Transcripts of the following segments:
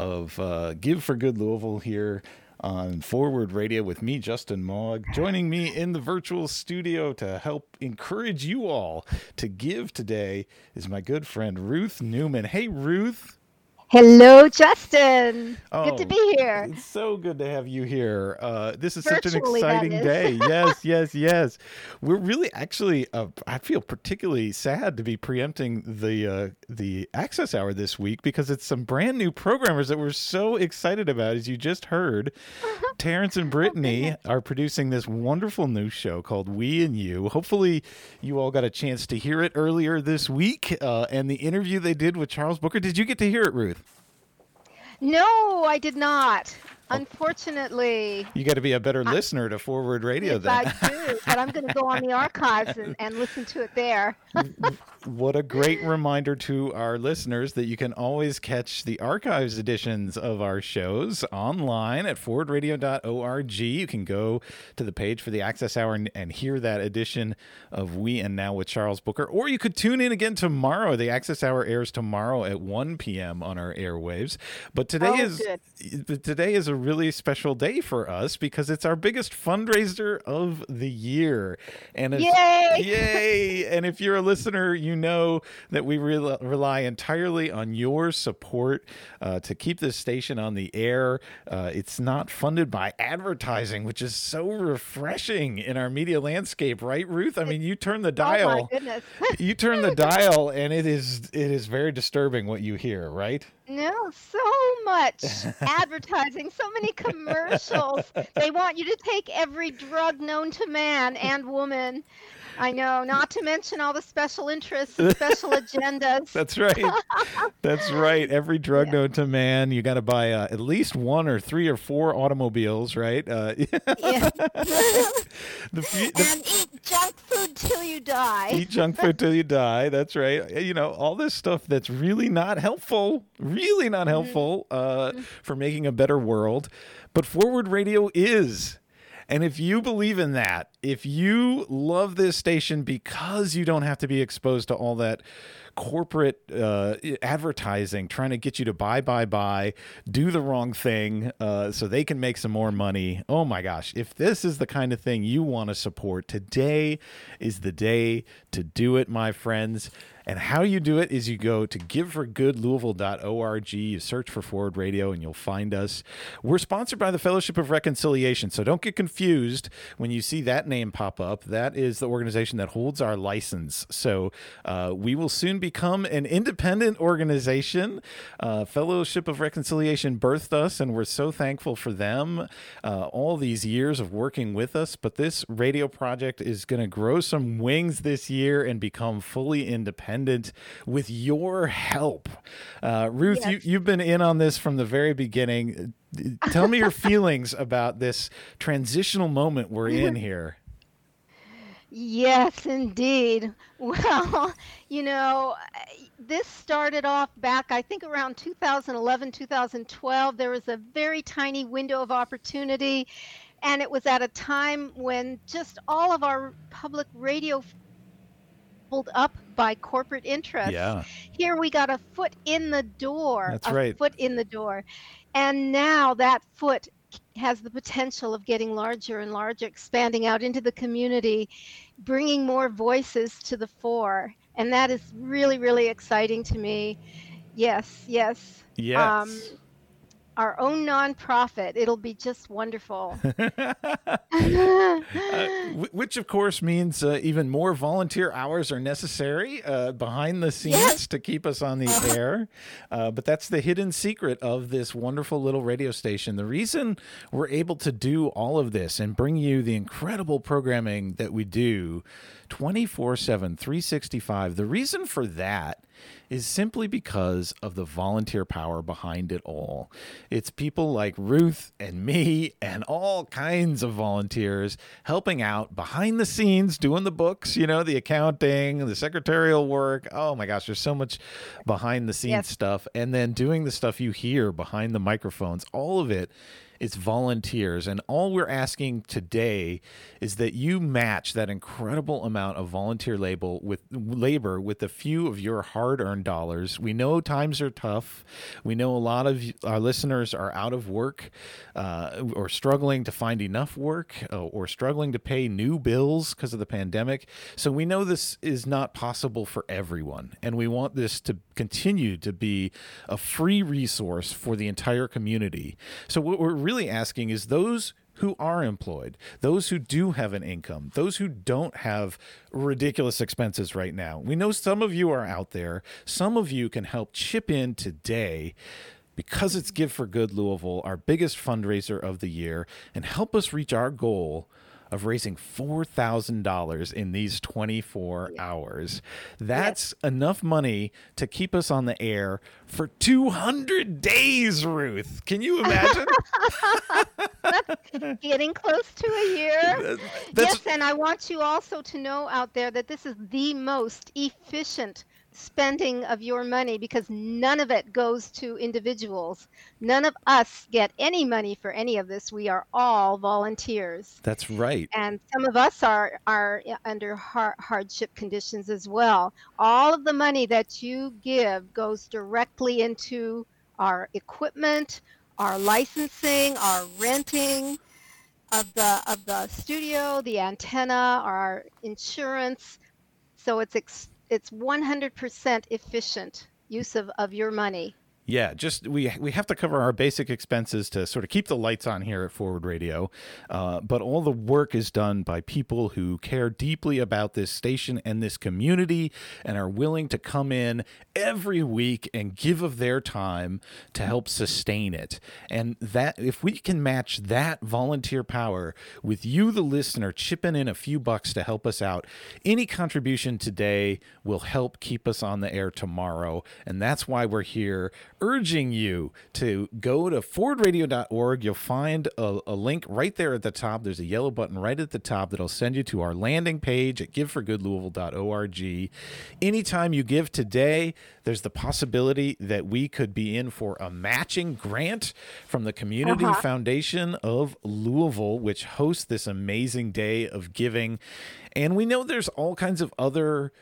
of uh, Give for Good Louisville here on Forward Radio with me, Justin Mog. Joining me in the virtual studio to help encourage you all to give today is my good friend Ruth Newman. Hey, Ruth. Hello, Justin. Oh, good to be here. It's so good to have you here. Uh, this is Virtually, such an exciting day. Yes, yes, yes. We're really actually. Uh, I feel particularly sad to be preempting the uh, the Access Hour this week because it's some brand new programmers that we're so excited about. As you just heard, Terrence and Brittany are producing this wonderful new show called We and You. Hopefully, you all got a chance to hear it earlier this week uh, and the interview they did with Charles Booker. Did you get to hear it, Ruth? No, I did not. Oh. Unfortunately, You got to be a better listener to Forward Radio yes, then. I do, but I'm going to go on the archives and, and listen to it there. what a great reminder to our listeners that you can always catch the archives editions of our shows online at forwardradio.org. You can go to the page for the Access Hour and, and hear that edition of We and Now with Charles Booker. Or you could tune in again tomorrow. The Access Hour airs tomorrow at 1 p.m. on our airwaves. But today Oh, is good. today is a really special day for us because it's our biggest fundraiser of the year. And it's, Yay! Yay! And if you're a listener, you know that we rel rely entirely on your support uh, to keep this station on the air. Uh, it's not funded by advertising, which is so refreshing in our media landscape, right, Ruth? I mean, you turn the Oh my dial, goodness. you turn the dial, and it is it is very disturbing what you hear, right? No, so much advertising, so many commercials. They want you to take every drug known to man and woman. I know, not to mention all the special interests and special agendas. That's right. That's right. Every drug Yeah. known to man, you got to buy uh, at least one or three or four automobiles, right? Uh, Yeah. the, the and eat junk food till you die. eat junk food till you die. That's right. You know, all this stuff that's really not helpful, really not helpful uh, for making a better world. But Forward Radio is. And if you believe in that, if you love this station because you don't have to be exposed to all that corporate uh, advertising trying to get you to buy, buy, buy, do the wrong thing uh, so they can make some more money. Oh my gosh. If this is the kind of thing you want to support, today is the day to do it, my friends. And how you do it is you go to giveforgoodlouisville.org, you search for Forward Radio, and you'll find us. We're sponsored by the Fellowship of Reconciliation, so don't get confused when you see that name pop up. That is the organization that holds our license. So uh, we will soon become an independent organization. Uh, Fellowship of Reconciliation birthed us, and we're so thankful for them uh, all these years of working with us. But this radio project is going to grow some wings this year and become fully independent with your help. Uh, Ruth, Yes. you, you've been in on this from the very beginning. Tell me your feelings about this transitional moment we're in here. Yes, indeed. Well, you know, this started off back, I think, around 2011, 2012. There was a very tiny window of opportunity, and it was at a time when just all of our public radio pulled up by corporate interests. Yeah. Here we got a foot in the door. That's a right. foot in the door. And now that foot has the potential of getting larger and larger, expanding out into the community, bringing more voices to the fore. And that is really, really exciting to me. Yes, yes. Yes. Um, our own nonprofit. It'll be just wonderful. Uh, which of course means uh, even more volunteer hours are necessary uh, behind the scenes Yes. to keep us on the air. Uh, but that's the hidden secret of this wonderful little radio station. The reason we're able to do all of this and bring you the incredible programming that we do 24 7, 365, the reason for that is simply because of the volunteer power behind it all. It's people like Ruth and me and all kinds of volunteers helping out behind the scenes, doing the books, you know, the accounting, the secretarial work. Oh my gosh, there's so much behind the scenes Yes. stuff. And then doing the stuff you hear behind the microphones, all of it it's volunteers. And all we're asking today is that you match that incredible amount of volunteer labor with labor with a few of your hard-earned dollars. We know times are tough. We know a lot of our listeners are out of work uh, or struggling to find enough work uh, or struggling to pay new bills because of the pandemic. So we know this is not possible for everyone, and we want this to continue to be a free resource for the entire community. So what we're really asking is those who are employed, those who do have an income, those who don't have ridiculous expenses right now. We know some of you are out there. Some of you can help chip in today because it's Give for Good Louisville, our biggest fundraiser of the year, and help us reach our goal of raising $4,000 in these 24 yeah. hours. That's enough money to keep us on the air for 200 days, Ruth. Can you imagine? getting close to a year. That's, yes, and I want you also to know out there that this is the most efficient spending of your money because none of it goes to individuals. None of us get any money for any of this. We are all volunteers. That's right. And some of us are are under hardship conditions as well. All of the money that you give goes directly into our equipment, our licensing, our renting of the of the studio, the antenna, our insurance. So it's ex- it's 100% efficient use of, of your money. Yeah, just we we have to cover our basic expenses to sort of keep the lights on here at Forward Radio, uh, but all the work is done by people who care deeply about this station and this community, and are willing to come in every week and give of their time to help sustain it. And that if we can match that volunteer power with you, the listener, chipping in a few bucks to help us out, any contribution today will help keep us on the air tomorrow, and that's why we're here urging you to go to forwardradio.org. You'll find a, a, link right there at the top. There's a yellow button right at the top that'll send you to our landing page at giveforgoodlouisville.org. Anytime you give today, there's the possibility that we could be in for a matching grant from the Community uh-huh. Foundation of Louisville, which hosts this amazing day of giving. And we know there's all kinds of other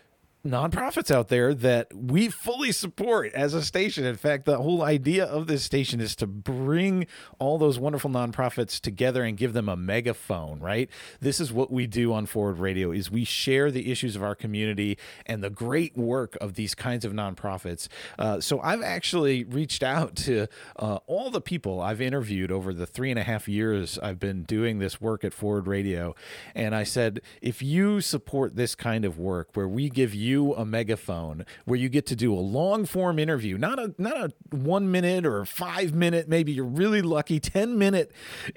nonprofits out there that we fully support as a station. In fact, the whole idea of this station is to bring all those wonderful nonprofits together and give them a megaphone, right? This is what we do on Forward Radio is we share the issues of our community and the great work of these kinds of nonprofits. Uh, so I've actually reached out to uh, all the people I've interviewed over the three and a half years I've been doing this work at Forward Radio. And I said, if you support this kind of work where we give you a megaphone where you get to do a long form interview, not a not a one minute or five minute, maybe you're really lucky, 10 minute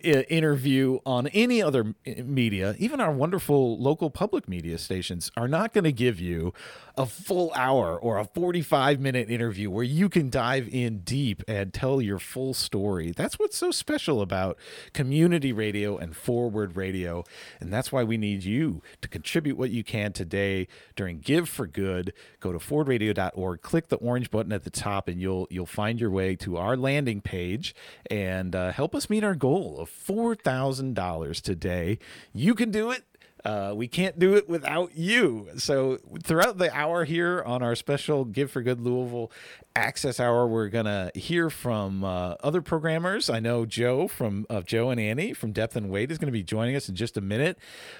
uh, interview on any other uh, media, even our wonderful local public media stations are not going to give you a full hour or a 45 minute interview where you can dive in deep and tell your full story. That's what's so special about community radio and forward radio. And that's why we need you to contribute what you can today during Give for Good. Go to forwardradio.org, click the orange button at the top, and you'll you'll find your way to our landing page and uh, help us meet our goal of $4,000 today. You can do it uh, we can't do it without you. So throughout the hour here on our special Give for Good Louisville Access Hour, we're gonna hear from uh, other programmers. I know Joe from uh, Joe and Annie from Depth and Weight is going to be joining us in just a minute,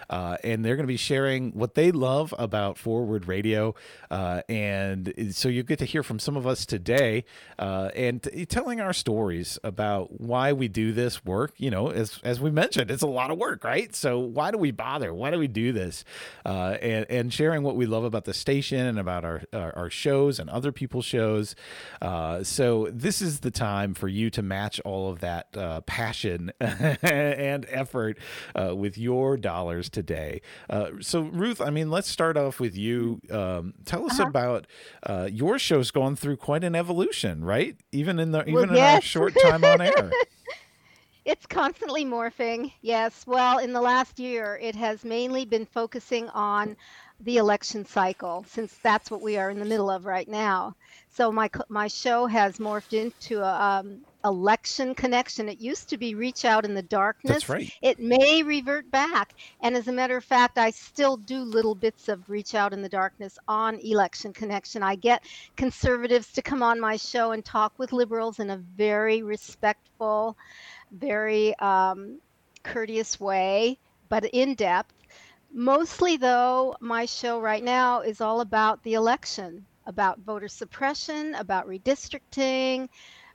uh, and they're going to be sharing what they love about Forward Radio. Uh, and so you get to hear from some of us today, uh, and t- telling our stories about why we do this work. You know, as as we mentioned, it's a lot of work, right? So why do we bother? Why do we do this? Uh, and and sharing what we love about the station and about our our, our shows and other people's shows. Uh, so this is the time for you to match all of that uh, passion and effort uh, with your dollars today. Uh, so Ruth, I mean, let's start off with you. Um, tell us uh-huh. about uh, your show's gone through quite an evolution, right? Even in the even well, in our short time on air. It's constantly morphing. Yes. Well, in the last year, it has mainly been focusing on the election cycle, since that's what we are in the middle of right now. So my my show has morphed into a, um, Election Connection. It used to be Reach Out in the Darkness. That's right. It may revert back. And as a matter of fact, I still do little bits of Reach Out in the Darkness on Election Connection. I get conservatives to come on my show and talk with liberals in a very respectful, very um, courteous way, but in depth. Mostly, though, my show right now is all about the election, about voter suppression, about redistricting,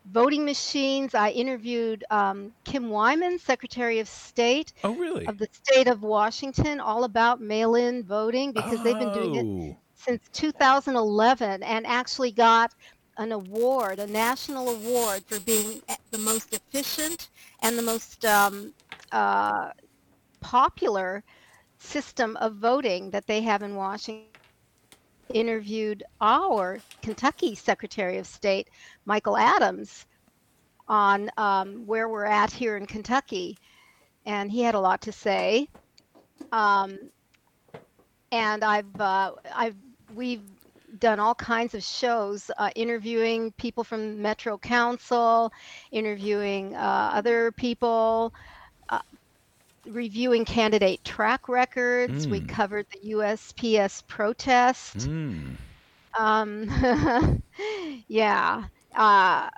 voting machines. I interviewed um, Kim Wyman, Secretary of State Oh, really? of the state of Washington, all about mail in voting because they've been doing it Oh, since 2011 and actually got an award, a national award for being the most efficient and the most um, uh, popular system of voting that they have in Washington. Interviewed our Kentucky Secretary of State, Michael Adams, on um, where we're at here in Kentucky, and he had a lot to say. Um, and I've uh, I've we've done all kinds of shows uh, interviewing people from Metro Council, interviewing uh, other people, reviewing candidate track records. We Mm. covered the USPS protest. mm. Um, yeah. Uh,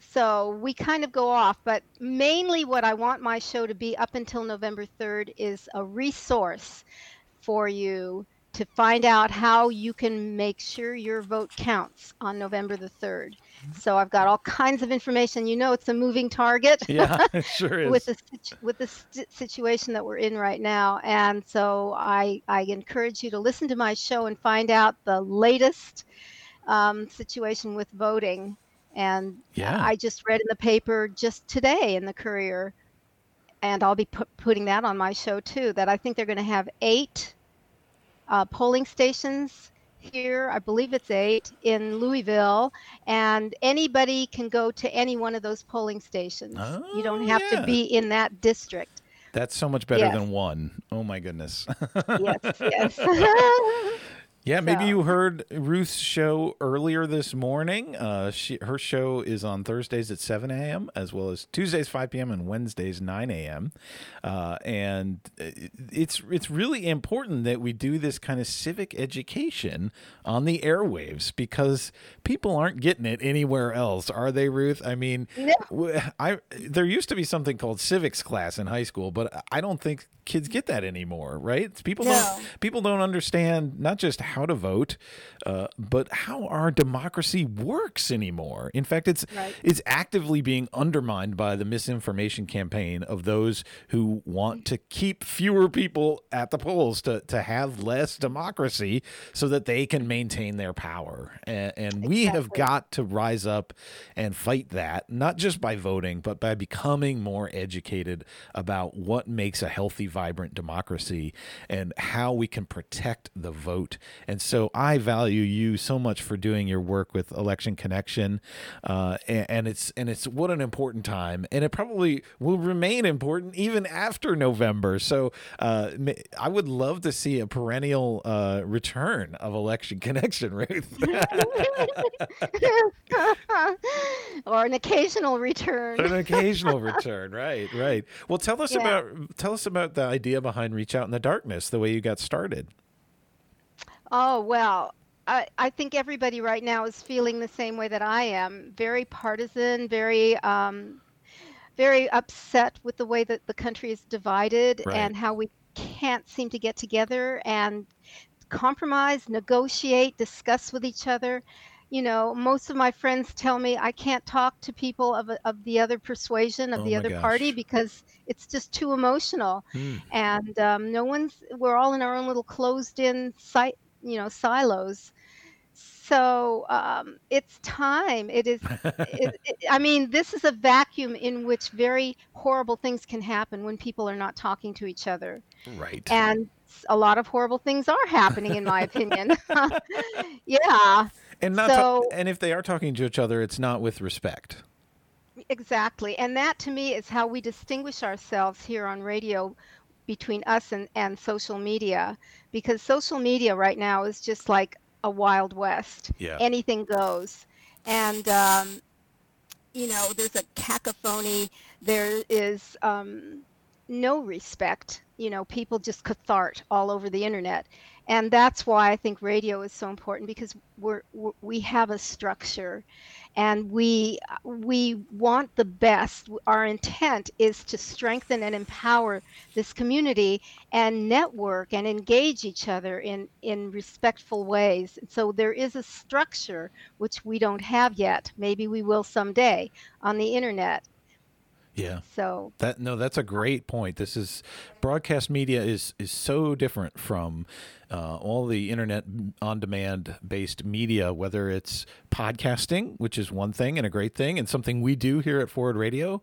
so we kind of go off, but mainly what I want my show to be up until November 3rd is a resource for you to find out how you can make sure your vote counts on November the 3rd. So I've got all kinds of information. You know, it's a moving target Yeah, it sure is. with the with the st- situation that we're in right now, and so I I encourage you to listen to my show and find out the latest um, situation with voting. And Yeah. I just read in the paper just today in the Courier, and I'll be put, putting that on my show too. That I think they're going to have eight uh, polling stations here. I believe it's eight in Louisville, and anybody can go to any one of those polling stations. you don't Oh, have yeah. to be in that district. That's so much better Yes. than one. Oh my goodness. Yes, yes. Yeah, maybe So- you heard Ruth's show earlier this morning. Uh, she her show is on Thursdays at 7 a.m. as well as Tuesdays 5 p.m. and Wednesdays 9 a.m. Uh, and it's it's really important that we do this kind of civic education on the airwaves because people aren't getting it anywhere else, are they, Ruth? I mean, No. w- I there used to be something called civics class in high school, but I don't think kids get that anymore, right? People No. don't people don't understand not just how to vote, uh, but how our democracy works anymore. In fact, it's Right. it's actively being undermined by the misinformation campaign of those who want to keep fewer people at the polls to to have less democracy, so that they can maintain their power. And, and we have got to rise up and fight that, not just by voting, but by becoming more educated about what makes a healthy, vibrant democracy and how we can protect the vote. And so I value you so much for doing your work with Election Connection, uh, and, and it's and it's what an important time, and it probably will remain important even after November. So uh, I would love to see a perennial uh, return of Election Connection, Ruth. or an occasional return. an occasional return right right well tell us Yeah. about tell us about the idea behind reach out in the darkness the way you got started Oh, well, I, I think everybody right now is feeling the same way that I am. Very partisan, very um, very upset with the way that the country is divided Right. and how we can't seem to get together and compromise, negotiate, discuss with each other. You know, most of my friends tell me I can't talk to people of, of the other persuasion, of Oh the other party, because it's just too emotional Hmm. and um, no one's we're all in our own little closed in site you know silos. So um, it's time. It is it, it, i mean this is a vacuum in which very horrible things can happen when people are not talking to each other. Right. And a lot of horrible things are happening in my opinion. Yeah. And not ta- and if they are talking to each other it's not with respect. Exactly. And that to me is how we distinguish ourselves here on radio between us and, and social media. Because social media right now is just like a wild west. yeah Anything goes. And um, you know, there's a cacophony. There is um, no respect. You know, people just cathart all over the internet, and that's why I think radio is so important because we're, we have a structure, and we we want the best. Our intent is to strengthen and empower this community and network and engage each other in in respectful ways. So there is a structure which we don't have yet. Maybe we will someday on the internet yeah. So that no, that's a great point. This is broadcast media is is so different from uh, all the internet on demand based media, whether it's podcasting, which is one thing and a great thing, and something we do here at Forward Radio,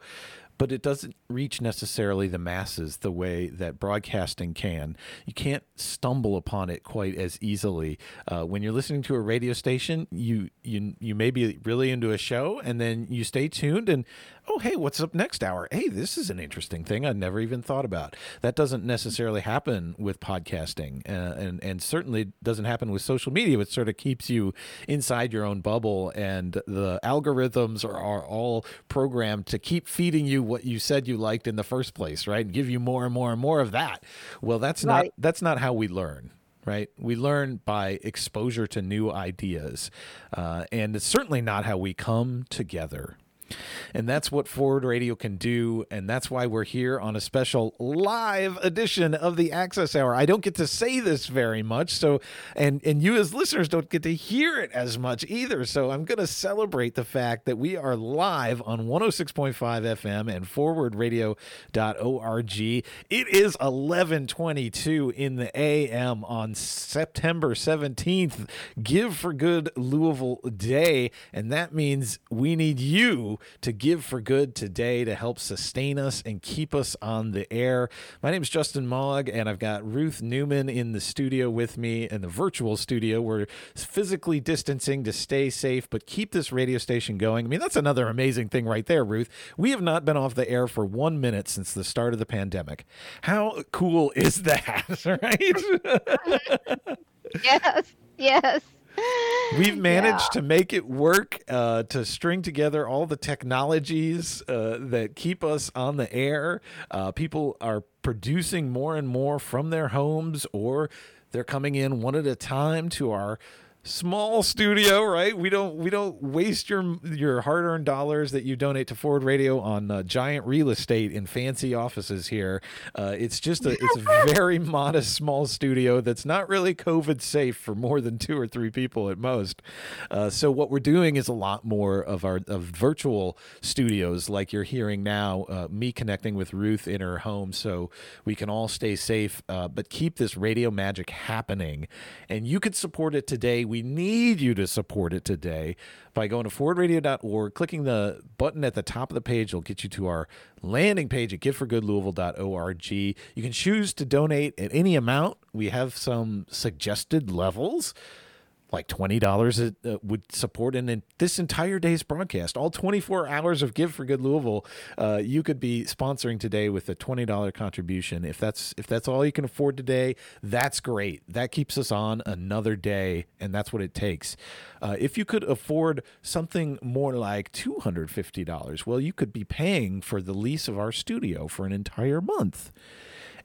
but it doesn't reach necessarily the masses the way that broadcasting can. You can't stumble upon it quite as easily. Uh, when you're listening to a radio station, you you you may be really into a show, and then you stay tuned, and oh hey, what's up next hour? Hey, this is an interesting thing I'd never even thought about. That doesn't necessarily happen with podcasting, uh, and and certainly doesn't happen with social media. It sort of keeps you inside your own bubble, and the algorithms are, are all programmed to keep feeding you what you said you liked in the first place, right? And give you more and more and more of that. Well, that's right. not that's not how we learn right? We learn by exposure to new ideas. Uh, and it's certainly not how we come together. And that's what Forward Radio can do. And that's why we're here on a special live edition of the Access Hour. I don't get to say this very much. So, and, and you as listeners don't get to hear it as much either. So I'm going to celebrate the fact that we are live on 106.5 FM and forwardradio.org. It is 1122 in the AM on September 17th. Give for Good Louisville Day. And that means we need you to give for good today to help sustain us and keep us on the air. My name is Justin Mog, and I've got Ruth Newman in the studio with me in the virtual studio. We're physically distancing to stay safe, but keep this radio station going. I mean, that's another amazing thing right there, Ruth. We have not been off the air for one minute since the start of the pandemic. How cool is that, right? yes, yes. We've managed yeah. to make it work uh, to string together all the technologies uh, that keep us on the air. Uh, people are producing more and more from their homes, or they're coming in one at a time to our small studio, right? We don't we don't waste your your hard earned dollars that you donate to Forward Radio on uh, giant real estate in fancy offices here. Uh, it's just a it's a very modest small studio that's not really COVID safe for more than two or three people at most. Uh, so what we're doing is a lot more of our of virtual studios, like you're hearing now. Uh, me connecting with Ruth in her home, so we can all stay safe, uh, but keep this radio magic happening. And you could support it today. We we need you to support it today by going to forwardradio.org, clicking the button at the top of the page. It'll get you to our landing page at giveforgoodlouisville.org. You can choose to donate at any amount. We have some suggested levels like $20 uh, would support in this entire day's broadcast. All 24 hours of give for good louisville uh, you could be sponsoring today with a $20 contribution. If that's if that's all you can afford today that's great. That keeps us on another day and that's what it takes. Uh, if you could afford something more like $250 well you could be paying for the lease of our studio for an entire month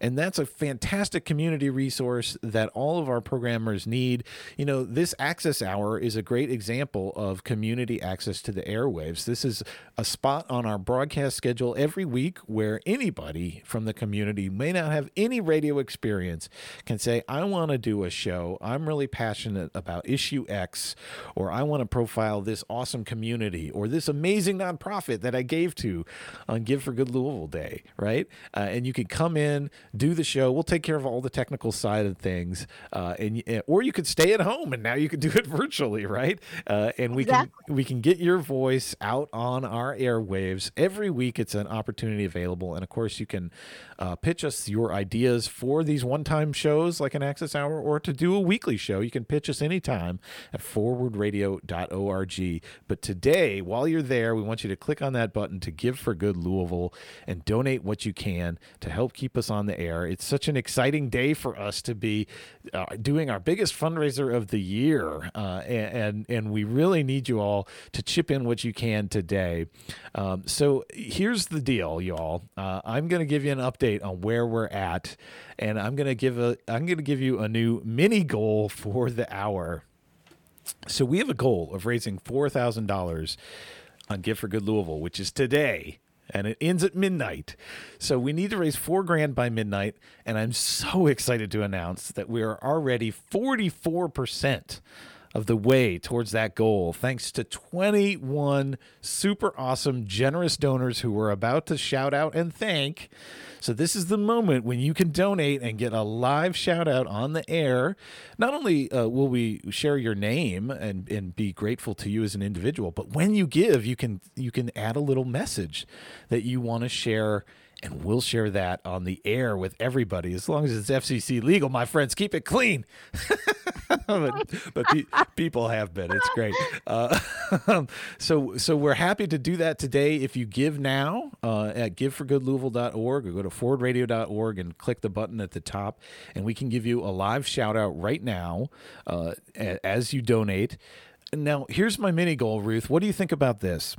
and that's a fantastic community resource that all of our programmers need. You know, this Access Hour is a great example of community access to the airwaves. This is a spot on our broadcast schedule every week where anybody from the community may not have any radio experience can say, I want to do a show. I'm really passionate about issue X, or I want to profile this awesome community or this amazing nonprofit that I gave to on Give for Good Louisville Day, right? Uh, and you can come in, do the show. We'll take care of all the technical side of things, uh, and eh, or you could stay at home and now you can do it virtually, right? Uh, and we exactly. can we can get your voice out on our airwaves every week. It's an opportunity available, and of course you can uh, pitch us your ideas for these one-time shows like an Access Hour, or to do a weekly show. You can pitch us anytime at forwardradio.org. But today, while you're there, we want you to click on that button to give for good Louisville and donate what you can to help keep us on the air. It's such an exciting day for us to be uh, doing our biggest fundraiser of the year, uh, and and we really need you all to chip in what you can today. Um, so here's the deal, y'all. Uh, I'm going to give you an update on where we're at, and I'm going to give a I'm going to give you a new mini goal for the hour. So we have a goal of raising four thousand dollars on Give for Good Louisville, which is today, and it ends at midnight. So we need to raise four grand by midnight, and I'm so excited to announce that we are already forty four percent of the way towards that goal, thanks to 21 super awesome, generous donors who we're about to shout out and thank. So, this is the moment when you can donate and get a live shout out on the air. Not only uh, will we share your name and, and be grateful to you as an individual, but when you give, you can you can add a little message that you want to share and we'll share that on the air with everybody as long as it's FCC legal, my friends. Keep it clean. but, but pe- people have been. It's great. Uh, so so we're happy to do that today. If you give now uh, at giveforgoodlouisville.org or go to forwardradio.org and click the button at the top, and we can give you a live shout out right now uh, as you donate. Now, here's my mini goal, Ruth. What do you think about this?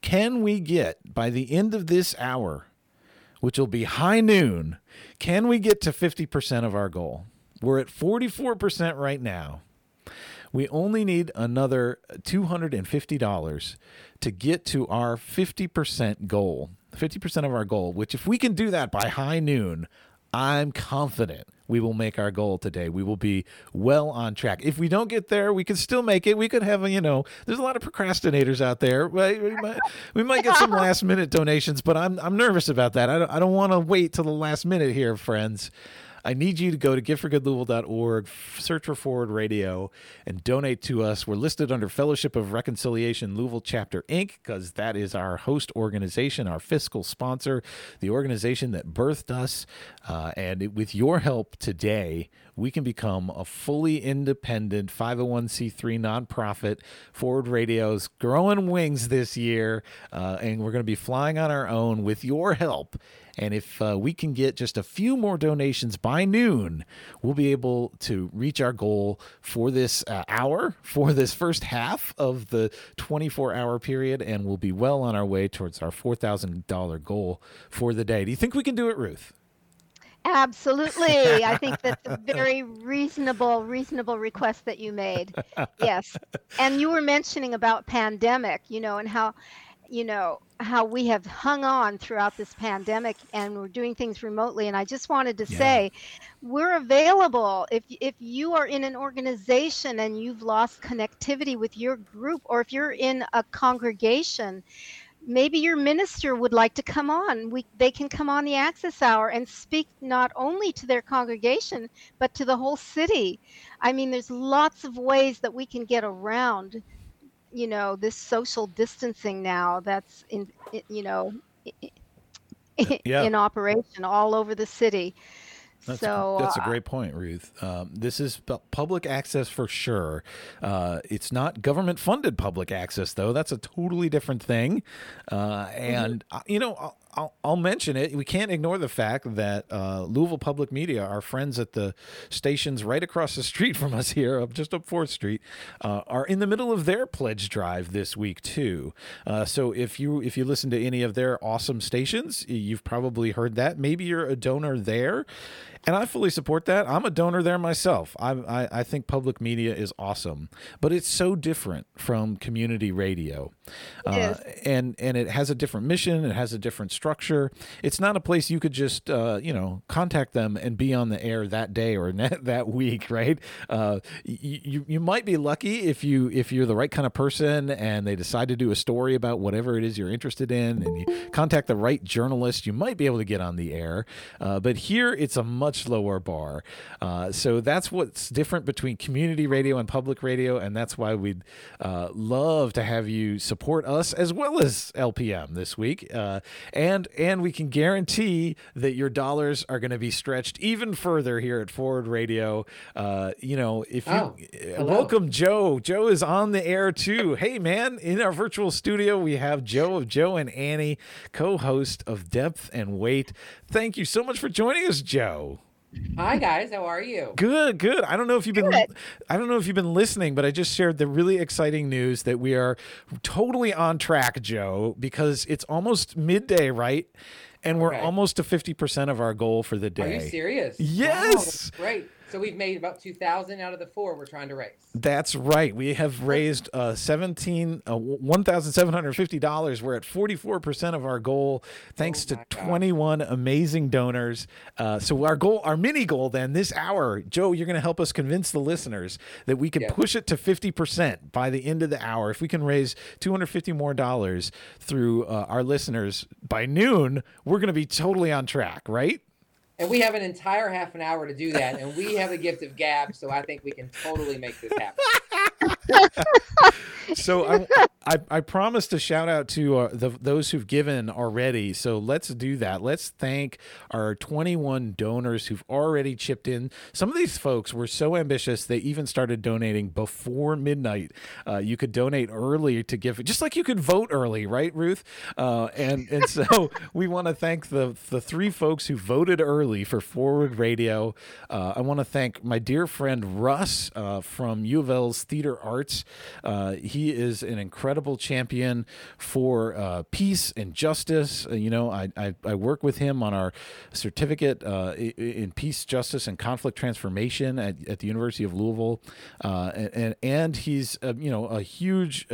Can we get by the end of this hour which will be high noon, can we get to 50% of our goal? We're at 44% right now. We only need another $250 to get to our 50% goal, 50% of our goal, which, if we can do that by high noon, I'm confident we will make our goal today. We will be well on track. If we don't get there, we can still make it. We could have, a, you know, there's a lot of procrastinators out there. We might, we might get some last minute donations, but I'm, I'm nervous about that. I don't, I don't want to wait till the last minute here, friends. I need you to go to giveforgoodlouisville.org, search for Forward Radio, and donate to us. We're listed under Fellowship of Reconciliation Louisville Chapter Inc., because that is our host organization, our fiscal sponsor, the organization that birthed us. Uh, and it, with your help today, we can become a fully independent 501c3 nonprofit. Forward Radio's growing wings this year, uh, and we're going to be flying on our own with your help. And if uh, we can get just a few more donations by noon, we'll be able to reach our goal for this uh, hour, for this first half of the 24 hour period, and we'll be well on our way towards our $4,000 goal for the day. Do you think we can do it, Ruth? Absolutely. I think that's a very reasonable, reasonable request that you made. Yes. And you were mentioning about pandemic, you know, and how, you know, how we have hung on throughout this pandemic and we're doing things remotely. And I just wanted to yeah. say, we're available if if you are in an organization and you've lost connectivity with your group, or if you're in a congregation maybe your minister would like to come on. We, they can come on the Access Hour and speak not only to their congregation, but to the whole city. I mean, there's lots of ways that we can get around, you know, this social distancing now that's in, you know, yeah. in operation all over the city. That's, so that's a uh, great point, Ruth. Um, this is public access for sure. Uh, it's not government funded public access, though. That's a totally different thing. Uh, mm-hmm. and mm-hmm. you know, I'll, I'll, mention it. We can't ignore the fact that uh, Louisville Public Media, our friends at the stations right across the street from us here, up just up Fourth Street, uh, are in the middle of their pledge drive this week too. Uh, so if you if you listen to any of their awesome stations, you've probably heard that. Maybe you're a donor there and I fully support that. I'm a donor there myself. I, I, I think public media is awesome, but it's so different from community radio, uh, and and it has a different mission. It has a different structure. It's not a place you could just uh, you know contact them and be on the air that day or that, that week, right? Uh, you you might be lucky if you if you're the right kind of person and they decide to do a story about whatever it is you're interested in, and you contact the right journalist, you might be able to get on the air. Uh, but here, it's a much lower bar. Uh, so that's what's different between community radio and public radio, and that's why we'd uh, love to have you support us as well as LPM this week. Uh, and and and we can guarantee that your dollars are going to be stretched even further here at Forward Radio. Uh, you know, if you Oh, uh, welcome Joe. Joe is on the air too. Hey man, in our virtual studio we have Joe of Joe and Annie, co-host of Depth and Weight. Thank you so much for joining us, Joe. Hi guys, how are you? Good, good. I don't know if you've been Good. I don't know if you've been listening, but I just shared the really exciting news that we are totally on track, Joe, because it's almost midday, right? And we're Okay. almost to 50% of our goal for the day. Are you serious? Yes. that's great. So we've made about two thousand out of the four we're trying to raise. That's right. We have raised uh, seventeen uh, one thousand seven hundred fifty dollars. We're at forty four percent of our goal, thanks Oh to my twenty one amazing donors. Uh, so our goal, our mini goal, then this hour, Joe, you're going to help us convince the listeners that we can Yeah. push it to fifty percent by the end of the hour. If we can raise two hundred fifty more dollars through uh, our listeners by noon, we're going to be totally on track, right? And we have an entire half an hour to do that, and we have the gift of gab, so I think we can totally make this happen. so I, I I promised a shout out to uh, the those who've given already. So let's do that. Let's thank our 21 donors who've already chipped in. Some of these folks were so ambitious they even started donating before midnight. Uh, you could donate early to give, just like you could vote early, right, Ruth? Uh, and and so we want to thank the the three folks who voted early for Forward Radio. Uh, I want to thank my dear friend Russ uh, from U of L's Theater Arts. Uh, he is an incredible champion for uh, peace and justice. Uh, you know, I, I, I work with him on our certificate uh, in peace, justice, and conflict transformation at, at the University of Louisville. Uh, and, and he's, you know, a huge.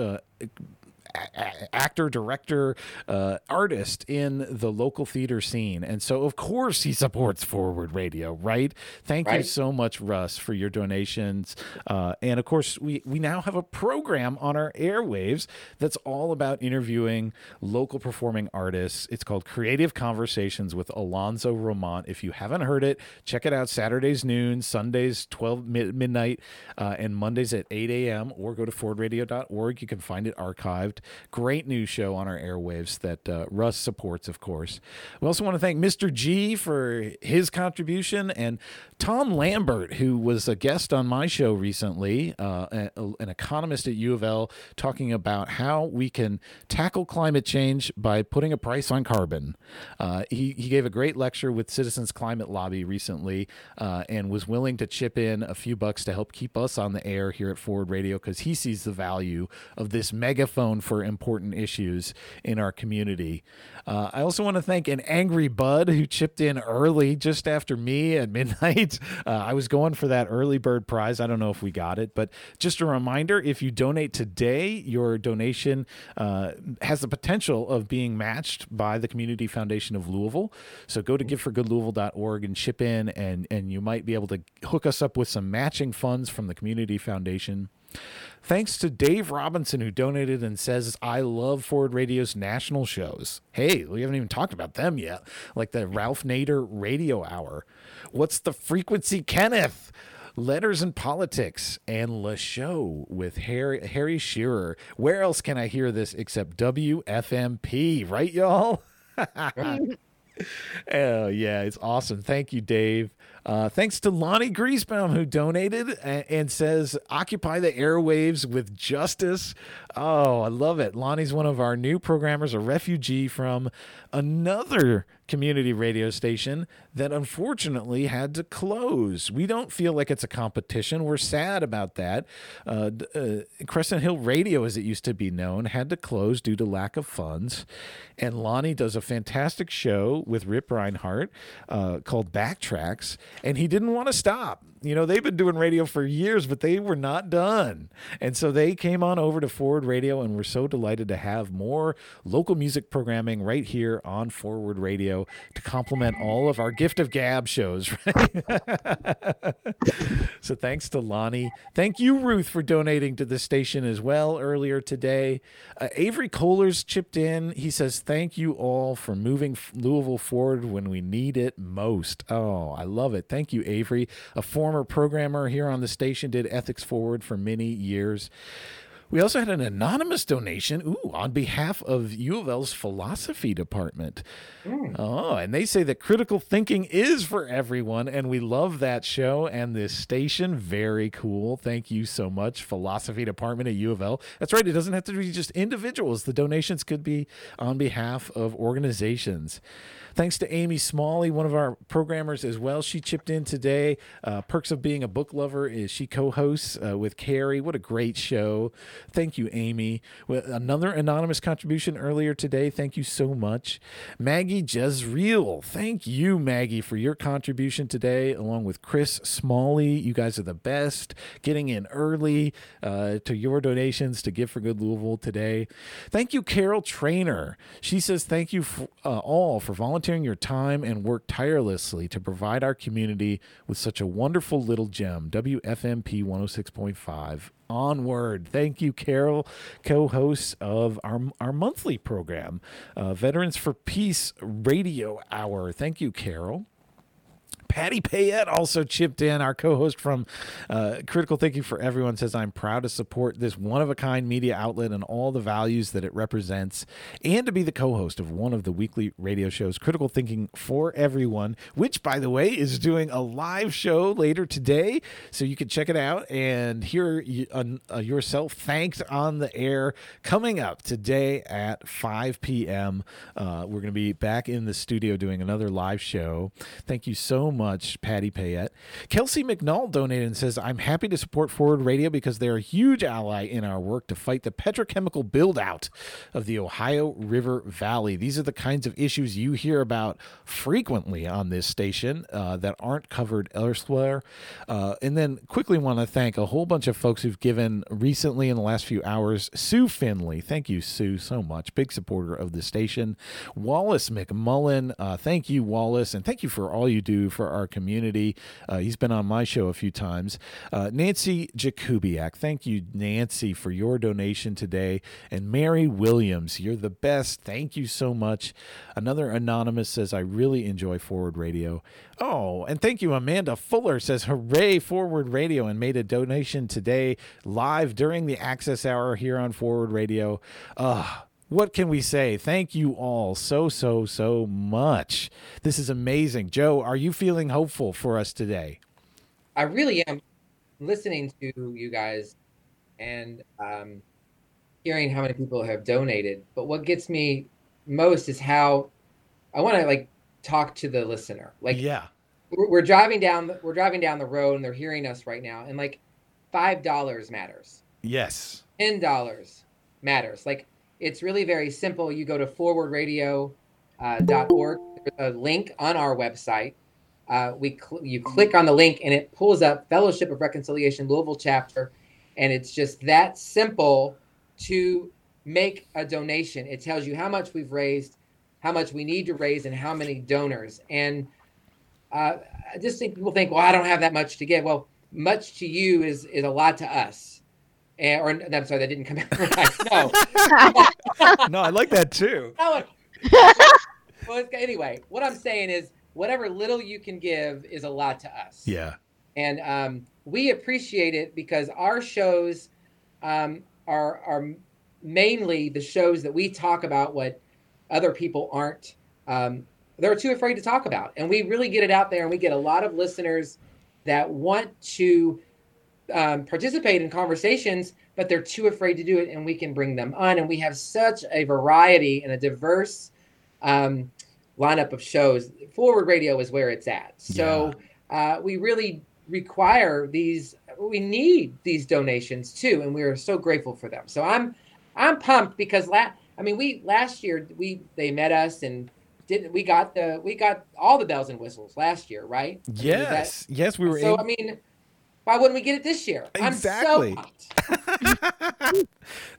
A- actor, director, uh, artist in the local theater scene. And so, of course, he supports Forward Radio, right? Thank you so much, Russ, for your donations. Uh, and of course, we, we now have a program on our airwaves that's all about interviewing local performing artists. It's called Creative Conversations with Alonzo Romont. If you haven't heard it, check it out Saturdays noon, Sundays 12 mid- midnight, uh, and Mondays at 8 a.m. or go to forwardradio.org. You can find it archived. Great new show on our airwaves that uh, Russ supports, of course. We also want to thank Mr. G for his contribution and Tom Lambert, who was a guest on my show recently, uh, an economist at U of L, talking about how we can tackle climate change by putting a price on carbon. Uh, he, he gave a great lecture with Citizens Climate Lobby recently uh, and was willing to chip in a few bucks to help keep us on the air here at Forward Radio because he sees the value of this megaphone for important issues in our community. Uh, I also want to thank an angry bud who chipped in early just after me at midnight. Uh, I was going for that early bird prize. I don't know if we got it, but just a reminder if you donate today, your donation uh, has the potential of being matched by the Community Foundation of Louisville. So go to giveforgoodlouisville.org and chip in, and, and you might be able to hook us up with some matching funds from the Community Foundation. Thanks to Dave Robinson, who donated and says, I love Forward Radio's national shows. Hey, we haven't even talked about them yet, like the Ralph Nader Radio Hour. What's the frequency, Kenneth? Letters and Politics and Le Show with Harry, Harry Shearer. Where else can I hear this except WFMP, right, y'all? Oh yeah, it's awesome. Thank you, Dave. Uh, thanks to Lonnie Griesbaum who donated and, and says, "Occupy the airwaves with justice." Oh, I love it. Lonnie's one of our new programmers, a refugee from another community radio station that unfortunately had to close. We don't feel like it's a competition. We're sad about that. Uh, uh, Crescent Hill Radio, as it used to be known, had to close due to lack of funds. And Lonnie does a fantastic show with Rip Reinhardt uh, called Backtracks, and he didn't want to stop. You know, they've been doing radio for years, but they were not done. And so they came on over to Forward Radio, and we're so delighted to have more local music programming right here on Forward Radio to complement all of our Gift of Gab shows. Right? so thanks to Lonnie. Thank you, Ruth, for donating to the station as well earlier today. Uh, Avery Kolers chipped in. He says, Thank you all for moving Louisville forward when we need it most. Oh, I love it. Thank you, Avery. A former programmer here on the station did Ethics Forward for many years. We also had an anonymous donation, ooh, on behalf of U of L's philosophy department. Mm. Oh, and they say that critical thinking is for everyone, and we love that show and this station. Very cool. Thank you so much, philosophy department at U of L. That's right. It doesn't have to be just individuals. The donations could be on behalf of organizations. Thanks to Amy Smalley, one of our programmers as well. She chipped in today. Uh, Perks of Being a Book Lover is she co-hosts uh, with Carrie. What a great show! Thank you, Amy. Another anonymous contribution earlier today. Thank you so much, Maggie Jezreel. Thank you, Maggie, for your contribution today, along with Chris Smalley. You guys are the best. Getting in early uh, to your donations to Give for Good Louisville today. Thank you, Carol Trainer. She says thank you for, uh, all for volunteering your time and work tirelessly to provide our community with such a wonderful little gem. WFMP 106.5 onward. Thank you, Carol, co-host of our our monthly program, uh, Veterans for Peace Radio Hour. Thank you, Carol. Patty Payette also chipped in. Our co-host from uh, Critical Thinking for Everyone says, "I'm proud to support this one-of-a-kind media outlet and all the values that it represents, and to be the co-host of one of the weekly radio shows, Critical Thinking for Everyone, which, by the way, is doing a live show later today, so you can check it out and hear uh, yourself thanked on the air coming up today at 5 p.m. Uh, we're going to be back in the studio doing another live show. Thank you so much, Patty Payette. Kelsey McNall donated and says, I'm happy to support Forward Radio because they're a huge ally in our work to fight the petrochemical build out of the Ohio River Valley. These are the kinds of issues you hear about frequently on this station uh, that aren't covered elsewhere. Uh, and then quickly want to thank a whole bunch of folks who've given recently in the last few hours. Sue Finley, thank you, Sue, so much. Big supporter of the station. Wallace McMullen, uh, thank you, Wallace, and thank you for all you do for our community. Uh, he's been on my show a few times. Uh, Nancy Jakubiak, thank you, Nancy, for your donation today. And Mary Williams, you're the best. Thank you so much. Another anonymous says, I really enjoy Forward Radio. Oh, and thank you, Amanda Fuller says, hooray, Forward Radio, and made a donation today live during the Access Hour here on Forward Radio. Uh, what can we say? Thank you all so, so, so much. This is amazing. Joe, are you feeling hopeful for us today? I really am listening to you guys and um, hearing how many people have donated. But what gets me most is how I want to like talk to the listener. Like, yeah, we're, driving down, we're driving down the road, and they're hearing us right now, and like five dollars matters, yes, ten dollars matters. Like, it's really very simple. You go to forwardradio.org. There's a link on our website. Uh, we cl- you click on the link and it pulls up Fellowship of Reconciliation Louisville chapter, and it's just that simple to make a donation. It tells you how much we've raised, how much we need to raise, and how many donors. And uh, I just think people think, well, I don't have that much to give. Well, much to you is is a lot to us. And, or I'm sorry, that didn't come out right. No, no, I like that too. no. well, it's- anyway, what I'm saying is, whatever little you can give is a lot to us. Yeah, and um, we appreciate it because our shows um, are are mainly the shows that we talk about what other people aren't um, they're too afraid to talk about and we really get it out there and we get a lot of listeners that want to um, participate in conversations but they're too afraid to do it and we can bring them on. And we have such a variety and a diverse um, lineup of shows. Forward radio is where it's at. So uh, we really require these we need these donations too and we are so grateful for them. So i'm i'm pumped because la- i mean we last year we they met us and didn't we got the we got all the bells and whistles last year right? I mean, that- yes, yes, we were. so able- i mean why wouldn't we get it this year Exactly. i'm so pumped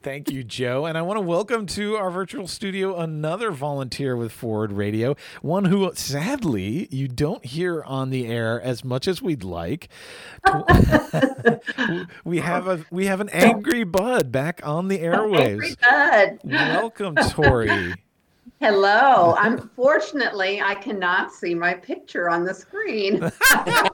Thank you, Joe. And I want to welcome to our virtual studio another volunteer with Forward Radio, one who sadly you don't hear on the air as much as we'd like. we have a we have an angry bud back on the Angry airwaves. Bud. Welcome, Tori. Hello. Unfortunately, I cannot see my picture on the screen.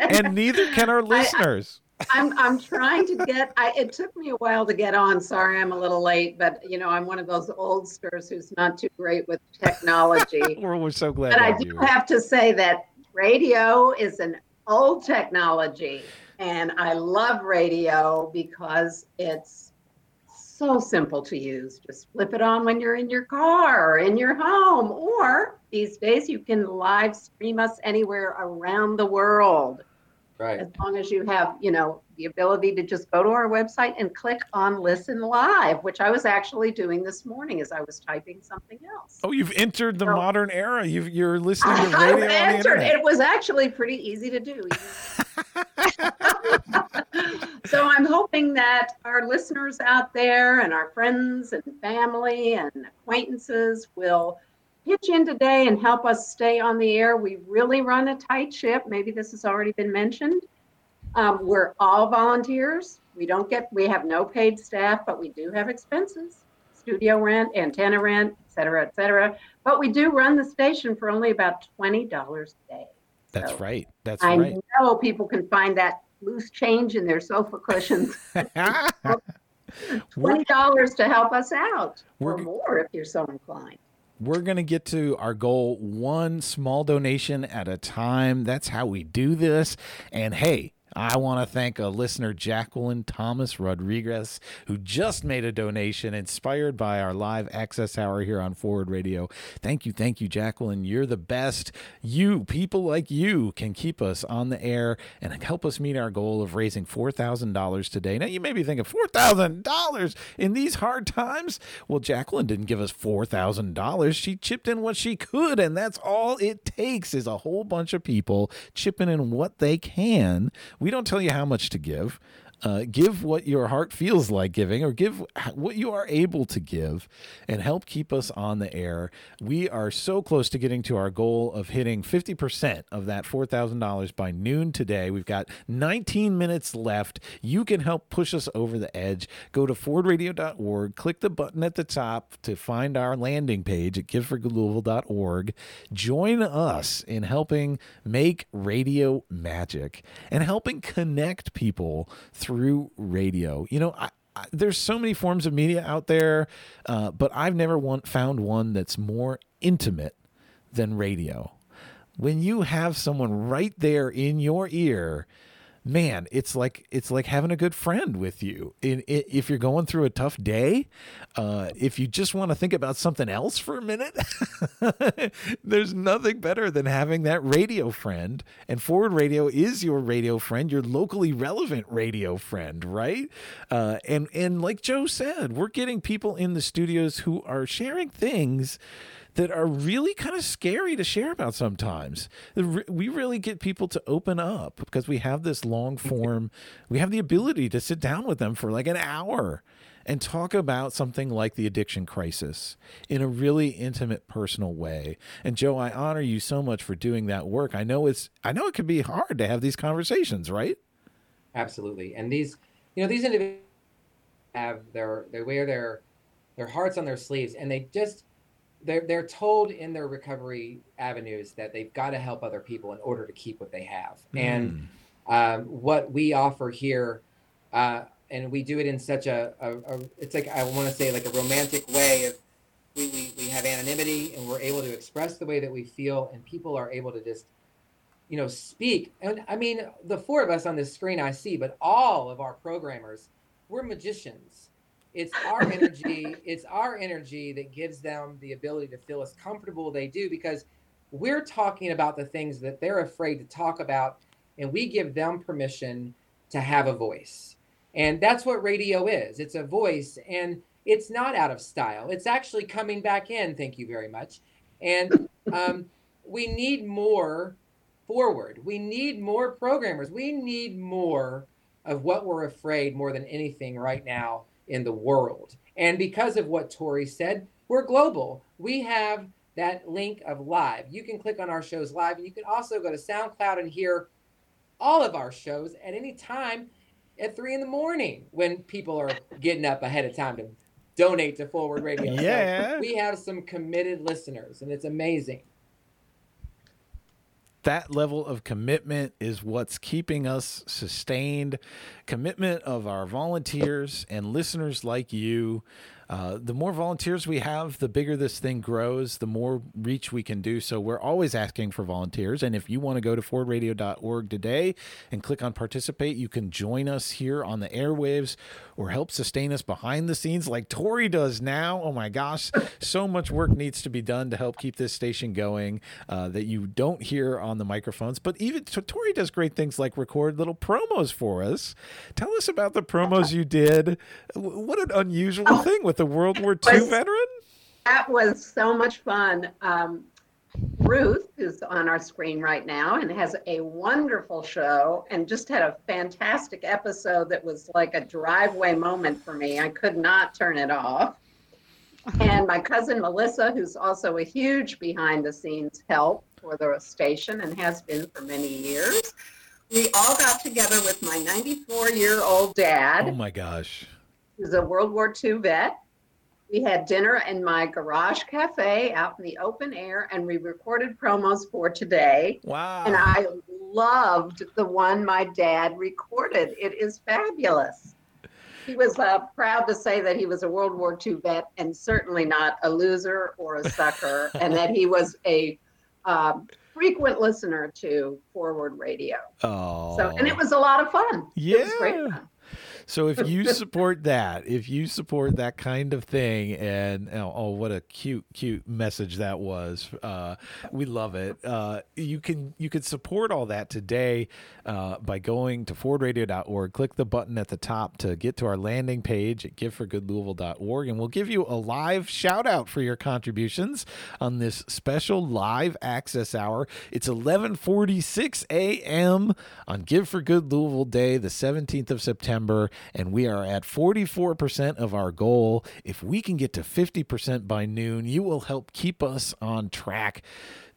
And neither can our listeners. I'm I'm trying to get. I it took me a while to get on. Sorry, I'm a little late, but you know I'm one of those oldsters who's not too great with technology. we're, we're so glad. but I do you. have to say that radio is an old technology, and I love radio because it's so simple to use. Just flip it on when you're in your car or in your home, or these days you can live stream us anywhere around the world Right. as long as you have, you know, the ability to just go to our website and click on listen live, which I was actually doing this morning as I was typing something else. Oh, you've entered the So- modern era. You've, you're listening to I radio on the entered. internet. It was actually pretty easy to do. so I'm hoping that our listeners out there and our friends and family and acquaintances will pitch in today and help us stay on the air. We really run a tight ship. Maybe this has already been mentioned. Um, we're all volunteers. We don't get, we have no paid staff, but we do have expenses, studio rent, antenna rent, et cetera, et cetera. But we do run the station for only about $20 a day. That's So right. That's I right. know people can find that loose change in their sofa cushions. $20 to help us out or We're- more if you're so inclined. We're going to get to our goal one small donation at a time. That's how we do this. And hey, I want to thank a listener, Jacqueline Thomas Rodriguez, who just made a donation inspired by our live access hour here on Forward Radio. Thank you, thank you, Jacqueline. You're the best. You, people like you, can keep us on the air and help us meet our goal of raising $4,000 today. Now, you may be thinking, $4,000 in these hard times? Well, Jacqueline didn't give us $4,000. She chipped in what she could, and that's all it takes is a whole bunch of people chipping in what they can. We don't tell you how much to give. Uh, give what your heart feels like giving, or give what you are able to give, and help keep us on the air. We are so close to getting to our goal of hitting 50% of that $4,000 by noon today. We've got 19 minutes left. You can help push us over the edge. Go to forwardradio.org, click the button at the top to find our landing page at giveforgoodlouisville.org. Join us in helping make radio magic and helping connect people through radio. You know, I, I, there's so many forms of media out there, uh, but I've never one, found one that's more intimate than radio. When you have someone right there in your ear, man, it's like it's like having a good friend with you. In, i if you're going through a tough day, uh, if you just want to think about something else for a minute, there's nothing better than having that radio friend. And Forward Radio is your radio friend, your locally relevant radio friend, right? Uh, and and like Joe said, we're getting people in the studios who are sharing things that are really kind of scary to share about sometimes. We really get people to open up because we have this long form, we have the ability to sit down with them for like an hour and talk about something like the addiction crisis in a really intimate personal way. And Joe, I honor you so much for doing that work. I know it's I know it can be hard to have these conversations, right? Absolutely. And these, you know, these individuals have their they wear their their hearts on their sleeves, and they just they're they're told in their recovery avenues that they've got to help other people in order to keep what they have. And um, what we offer here, uh, and we do it in such a, a, a it's like I want to say like a romantic way of we, we we have anonymity and we're able to express the way that we feel, and people are able to just you know speak. And I mean, the four of us on this screen I see, but all of our programmers, we're magicians. It's our energy. It's our energy that gives them the ability to feel as comfortable they do because we're talking about the things that they're afraid to talk about and we give them permission to have a voice. And that's what radio is. It's a voice and it's not out of style. It's actually coming back in. Thank you very much. And um, we need more forward. We need more programmers. We need more of what we're afraid more than anything right now in the world. And because of what Tori said, we're global. We have that link of live. You can click on our shows live, and you can also go to SoundCloud and hear all of our shows at any time at three in the morning when people are getting up ahead of time to donate to Forward Radio. So Yeah. we have some committed listeners, and it's amazing. that level of commitment is what's keeping us sustained. Commitment of our volunteers and listeners like you. Uh, the more volunteers we have, the bigger this thing grows, the more reach we can do. So we're always asking for volunteers. And if you want to go to forwardradio.org today and click on participate, you can join us here on the airwaves or help sustain us behind the scenes like Tori does now. Oh my gosh, so much work needs to be done to help keep this station going uh, that you don't hear on the microphones. But even Tori does great things like record little promos for us. Tell us about the promos you did. What an unusual oh. thing with the World War II was, veteran? That was so much fun. Um, Ruth, who's on our screen right now and has a wonderful show and just had a fantastic episode that was like a driveway moment for me. I could not turn it off. And my cousin Melissa, who's also a huge behind the scenes help for the station and has been for many years. We all got together with my 94 year old dad. Oh my gosh. Who's a World War II vet we had dinner in my garage cafe out in the open air, and we recorded promos for today. Wow. And I loved the one my dad recorded. It is fabulous. He was uh, proud to say that he was a World War II vet and certainly not a loser or a sucker, and that he was a um, frequent listener to Forward Radio. Oh. So, and it was a lot of fun. Yeah. So if you support that, if you support that kind of thing, and oh, oh what a cute, cute message that was. Uh, we love it. Uh, you can you can support all that today uh, by going to forwardradio.org. Click the button at the top to get to our landing page at giveforgoodlouisville.org, and we'll give you a live shout out for your contributions on this special live access hour. It's 11:46 a.m. on Give for Good Louisville Day, the 17th of September and we are at 44% of our goal. If we can get to 50% by noon, you will help keep us on track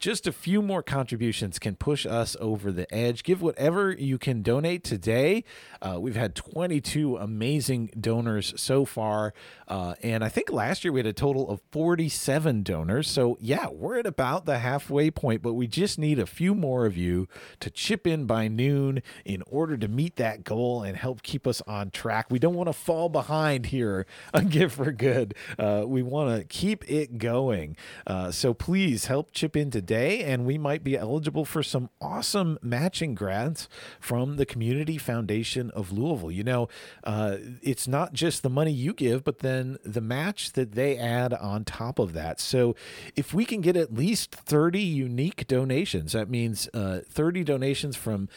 just a few more contributions can push us over the edge. Give whatever you can donate today. Uh, we've had 22 amazing donors so far. Uh, and I think last year we had a total of 47 donors. So, yeah, we're at about the halfway point, but we just need a few more of you to chip in by noon in order to meet that goal and help keep us on track. We don't want to fall behind here on Give for Good. Uh, we want to keep it going. Uh, so, please help chip in today today, and we might be eligible for some awesome matching grants from the Community Foundation of Louisville. You know, uh, it's not just the money you give, but then the match that they add on top of that. So if we can get at least 30 unique donations, that means uh, 30 donations from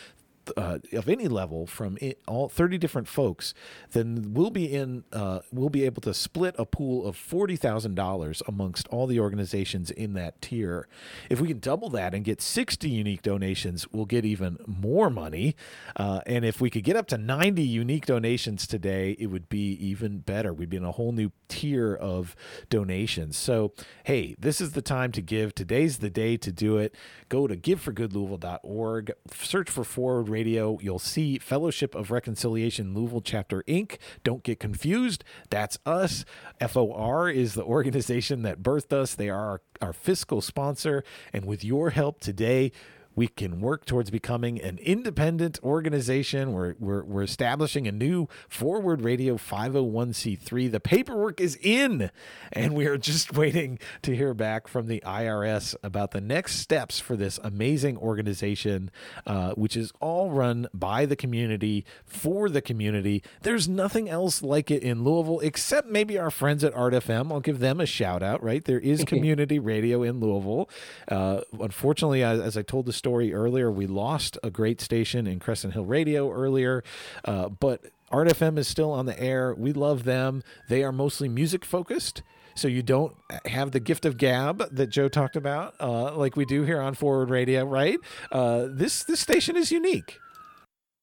uh, of any level from all 30 different folks, then we'll be in uh, we'll be able to split a pool of forty thousand dollars amongst all the organizations in that tier. If we can double that and get 60 unique donations, we'll get even more money. Uh, and if we could get up to 90 unique donations today, it would be even better. We'd be in a whole new tier of donations. So hey, this is the time to give. Today's the day to do it. Go to giveforgoodlouisville.org, search for Forward Radio, you'll see Fellowship of Reconciliation Louisville Chapter Inc. Don't get confused. That's us. FOR is the organization that birthed us. They are our, our fiscal sponsor. And with your help today, we can work towards becoming an independent organization. We're, we're, we're establishing a new Forward Radio 501c3. The paperwork is in, and we are just waiting to hear back from the IRS about the next steps for this amazing organization, uh, which is all run by the community for the community. There's nothing else like it in Louisville except maybe our friends at Art FM. I'll give them a shout out, right? There is community radio in Louisville. Uh, unfortunately, as, as I told the story earlier. We lost a great station in Crescent Hill Radio earlier, uh, but Art FM is still on the air. We love them. They are mostly music focused. So you don't have the gift of gab that Joe talked about, uh, like we do here on Forward Radio, right? Uh, this this station is unique.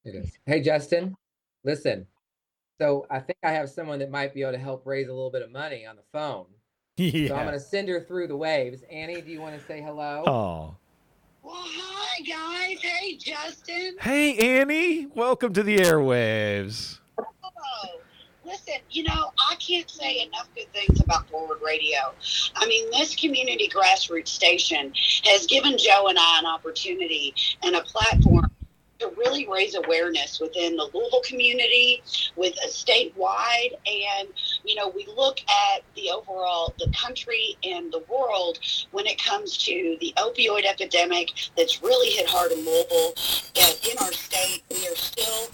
It is. Hey, Justin, listen. So I think I have someone that might be able to help raise a little bit of money on the phone. Yeah. So I'm going to send her through the waves. Annie, do you want to say hello? Oh. Well, hi guys. Hey, Justin. Hey, Annie. Welcome to the airwaves. Oh, listen, you know, I can't say enough good things about Forward Radio. I mean, this community grassroots station has given Joe and I an opportunity and a platform to really raise awareness within the Louisville community, with a statewide, and you know we look at the overall the country and the world when it comes to the opioid epidemic that's really hit hard in Louisville. In our state, we are still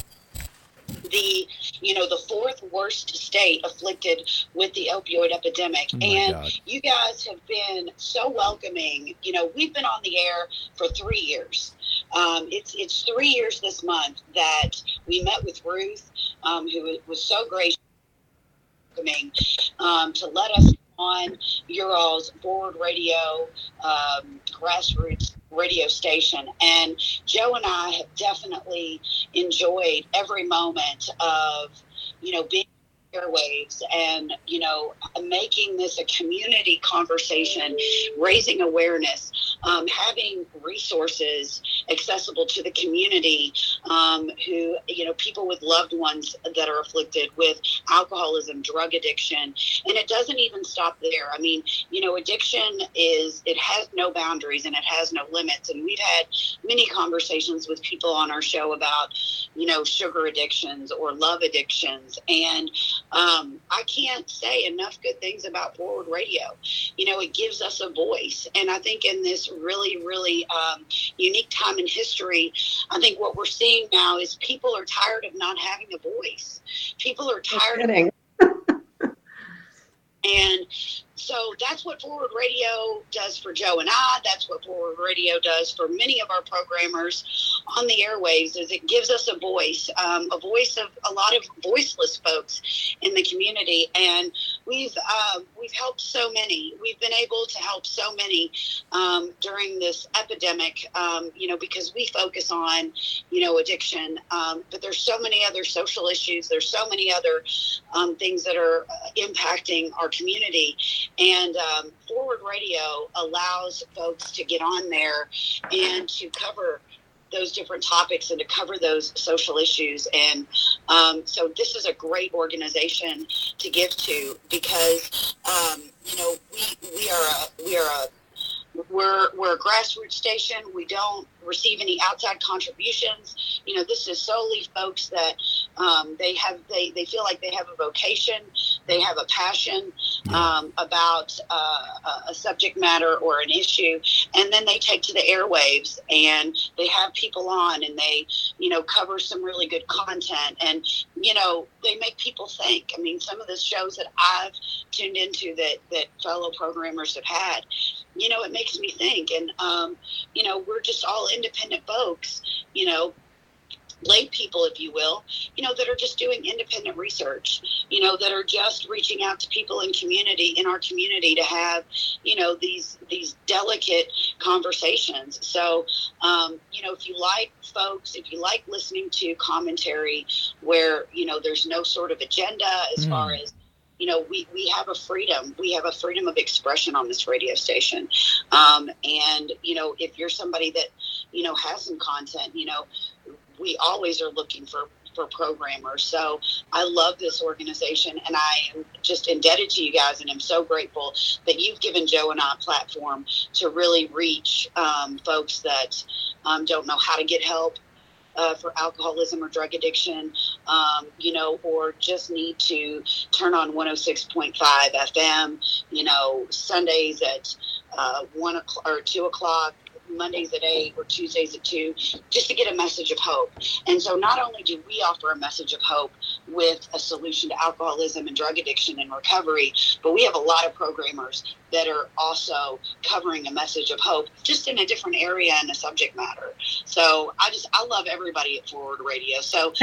the you know the fourth worst state afflicted with the opioid epidemic. Oh and God. you guys have been so welcoming. You know we've been on the air for three years. Um, it's it's three years this month that we met with ruth um, who was so gracious welcoming um, to let us on your all's forward radio um, grassroots radio station. And joe and i have definitely enjoyed every moment of you know being airwaves and you know making this a community conversation raising awareness um, having resources accessible to the community um, who you know people with loved ones that are afflicted with alcoholism drug addiction. And it doesn't even stop there. I mean you know addiction is it has no boundaries and it has no limits. And we've had many conversations with people on our show about you know sugar addictions or love addictions. And um, i can't say enough good things about forward radio. You know it gives us a voice. And i think in this really really um, unique time in history i think what we're seeing now is people are tired of not having a voice. People are tired of and so that's what Forward Radio does for Joe and I. That's what Forward Radio does for many of our programmers on the airwaves. Is it gives us a voice, um, a voice of a lot of voiceless folks in the community, and we've uh, we've helped so many. We've been able to help so many um, during this epidemic. Um, you know, because we focus on you know addiction, um, but there's so many other social issues. There's so many other um, things that are uh, impacting our community. And um, Forward Radio allows folks to get on there and to cover those different topics and to cover those social issues. And um, so this is a great organization to give to because um, you know we we are a we are a we're we're a grassroots station. We don't receive any outside contributions. You know, this is solely folks that um, they have they, they feel like they have a vocation, they have a passion um, about uh, a- a subject matter or an issue, and then they take to the airwaves and they have people on and they you know cover some really good content and you know they make people think. I mean, some of the shows that I've tuned into that that fellow programmers have had, you know, it makes me think. And um, you know, we're just all independent folks, you know, lay people, if you will, you know, that are just doing independent research, you know, that are just reaching out to people in community, in our community to have, you know, these, these delicate conversations. So, um, you know, if you like folks, if you like listening to commentary where, you know, there's no sort of agenda as Mm. far as, you know, we, we have a freedom. We have a freedom of expression on this radio station. Um, and, you know, if you're somebody that, you know, has some content, you know, we always are looking for for programmers. So I love this organization and I am just indebted to you guys and I'm so grateful that you've given Joe and I a platform to really reach um, folks that um, don't know how to get help. Uh, for alcoholism or drug addiction, um, you know, or just need to turn on 106.5 FM, you know, Sundays at uh, 1 o'clock or 2 o'clock, Mondays at 8 or Tuesdays at 2, just to get a message of hope. And so not only do we offer a message of hope with a solution to alcoholism and drug addiction and recovery, but we have a lot of programmers that are also covering a message of hope just in a different area and a subject matter. So I just, I love everybody at Forward Radio. So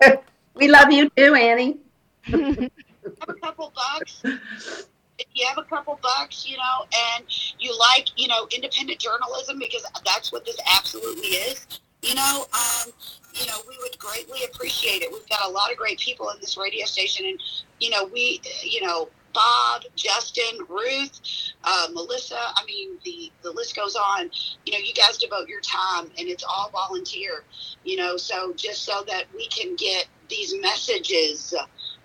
we love you too, Annie. have a couple bucks. If you have a couple bucks, you know, and you like, you know, independent journalism because that's what this absolutely is, you know, um, you know, we would greatly appreciate it. We've got a lot of great people in this radio station, and you know, we, you know, Bob, Justin, Ruth, uh, Melissa. I mean, the the list goes on. You know, you guys devote your time, and it's all volunteer. You know, so just so that we can get these messages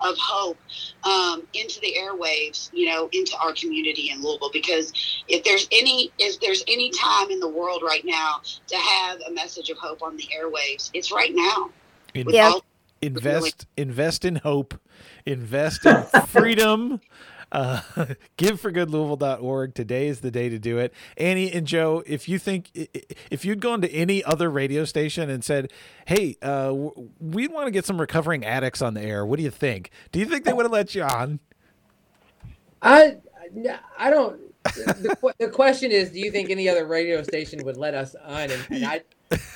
of hope um, into the airwaves, you know, into our community in Louisville. Because if there's any if there's any time in the world right now to have a message of hope on the airwaves, it's right now. In- Yeah. all- invest invest in hope invest in freedom uh, giveforgoodlouisville.org today is the day to do it annie and joe if you think if you'd gone to any other radio station and said hey uh, we want to get some recovering addicts on the air what do you think do you think they would have let you on I I don't. The, the question is, do you think any other radio station would let us on? And, and I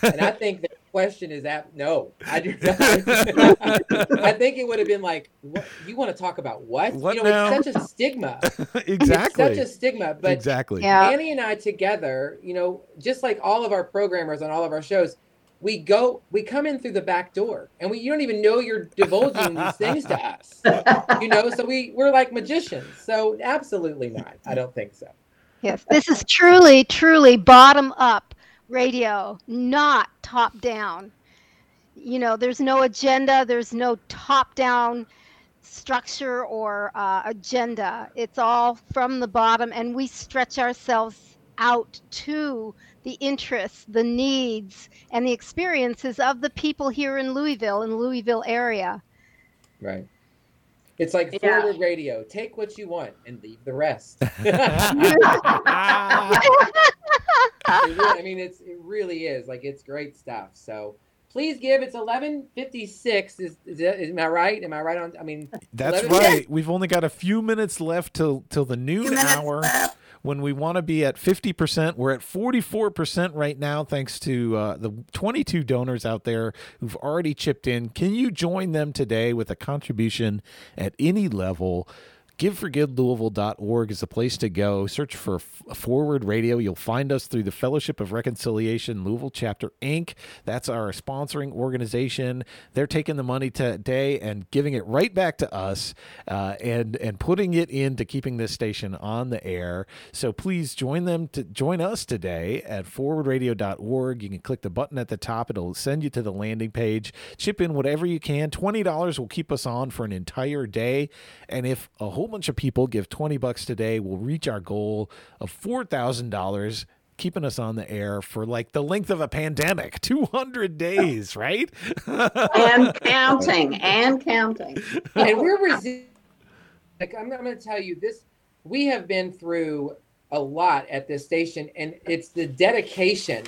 and I think the question is that no, I do not. I think it would have been like, what, you want to talk about what? What you know, now? it's such a stigma. exactly It's such a stigma. But exactly Yeah. Annie and I together, you know, just like all of our programmers on all of our shows, we go, we come in through the back door, and we you don't even know you're divulging these things to us, you know. So we we're like magicians. So absolutely not. I don't think so. Yes, this is truly, truly bottom up radio, not top down. You know, there's no agenda, there's no top down structure or uh, agenda. It's all from the bottom, and we stretch ourselves out to the interests, the needs, and the experiences of the people here in Louisville, in Louisville area. Right. It's like Yeah. forward radio. Take what you want and leave the rest. I mean, it's it really is like it's great stuff. So please give. It's eleven fifty six. Is, is that, am I right? Am I right on? I mean, That's 11 right. We've only got a few minutes left till till the noon hour when we want to be at 50%. We're at 44% right now thanks to uh, the 22 donors out there who've already chipped in. Can you join them today with a contribution at any level? GiveForGoodLouisville.org is the place to go. Search for Forward Radio. You'll find us through the Fellowship of Reconciliation Louisville Chapter Inc. That's our sponsoring organization. They're taking the money today and giving it right back to us uh, and and putting it into keeping this station on the air. So please join them to join us today at forwardradio.org. You can click the button at the top. It'll send you to the landing page. Chip in whatever you can. $20 will keep us on for an entire day. And if a whole bunch of people give 20 bucks today, we'll reach our goal of $4,000 keeping us on the air for like the length of a pandemic 200 days right and counting and counting. and we're resi- like I'm, I'm going to tell you this. We have been through a lot at this station, and it's the dedication,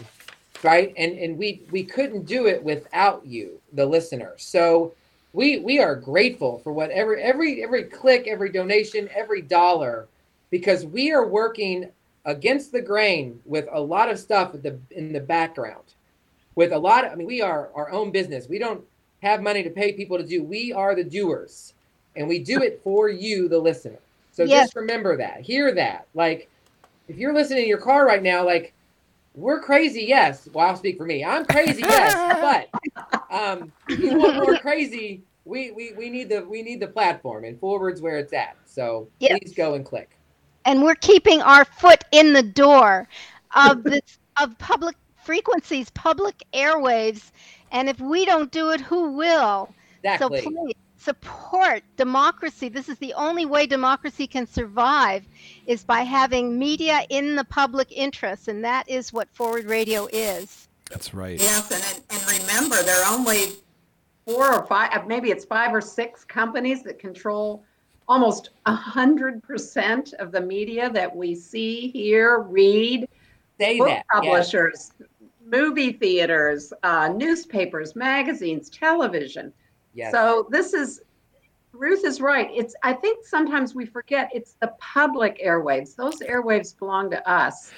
right? And and we we couldn't do it without you, the listener. So we we are grateful for whatever every every click, every donation, every dollar, because we are working against the grain with a lot of stuff at the in the background. With a lot of, I mean, we are our own business. We don't have money to pay people to do. We are the doers, and we do it for you, the listener. So Yes. just remember that. Hear that. Like, if you're listening in your car right now, like, we're crazy, yes. Well, I'll speak for me. I'm crazy, yes. but um, you want more crazy, we, we we need the we need the platform, and forwards where it's at. So Yes. please go and click. and we're keeping our foot in the door of this of public frequencies, public airwaves, and if we don't do it, who will? Exactly. So please support democracy. This is the only way democracy can survive is by having media in the public interest, and that is what Forward Radio is. that's right Yes, and, and remember, there are only four or five, uh, maybe it's five or six companies that control almost a hundred percent of the media that we see, hear, read. Say Book that. yes. publishers, movie theaters, uh, newspapers, magazines, television. Yes. So this is Ruth is right. It's I think sometimes we forget it's the public airwaves. Those airwaves belong to us.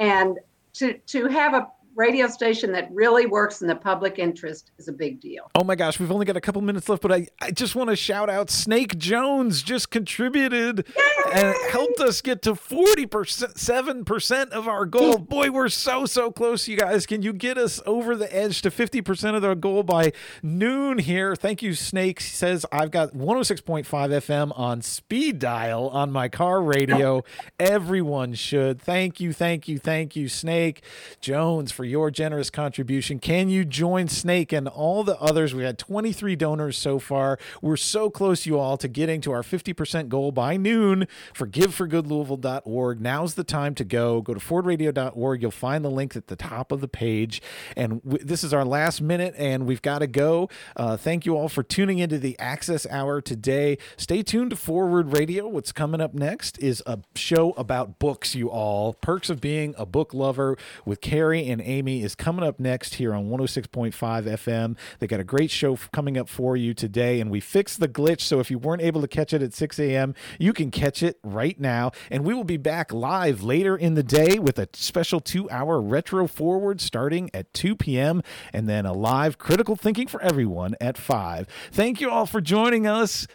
And to to have a radio station that really works in the public interest is a big deal. Oh my gosh, we've only got a couple minutes left, but I, I just want to shout out Snake Jones just contributed and helped us get to 40%, 7% of our goal. Boy, we're so, so close, you guys. Can you get us over the edge to 50% of the goal by noon here? Thank you, Snake. He says, I've got 106.5 FM on speed dial on my car radio. Everyone should. Thank you, thank you, thank you, Snake Jones, for for your generous contribution. Can you join Snake and all the others? We had 23 donors so far. We're so close, you all, to getting to our 50% goal by noon for giveforgoodlouisville.org. Now's the time to go. Go to forwardradio.org. You'll find the link at the top of the page. And w- this is our last minute, and we've got to go. Uh, thank you all for tuning into the Access Hour today. Stay tuned to Forward Radio. What's coming up next is a show about books, you all. Perks of Being a Book Lover with Carrie and Amy is coming up next here on 106.5 FM. They got a great show coming up for you today, and we fixed the glitch. So if you weren't able to catch it at 6 a.m., you can catch it right now. And we will be back live later in the day with a special two hour retro forward starting at 2 p.m. and then a live critical thinking for everyone at 5. Thank you all for joining us.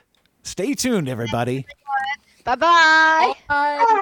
Stay tuned, everybody. Bye bye. Bye.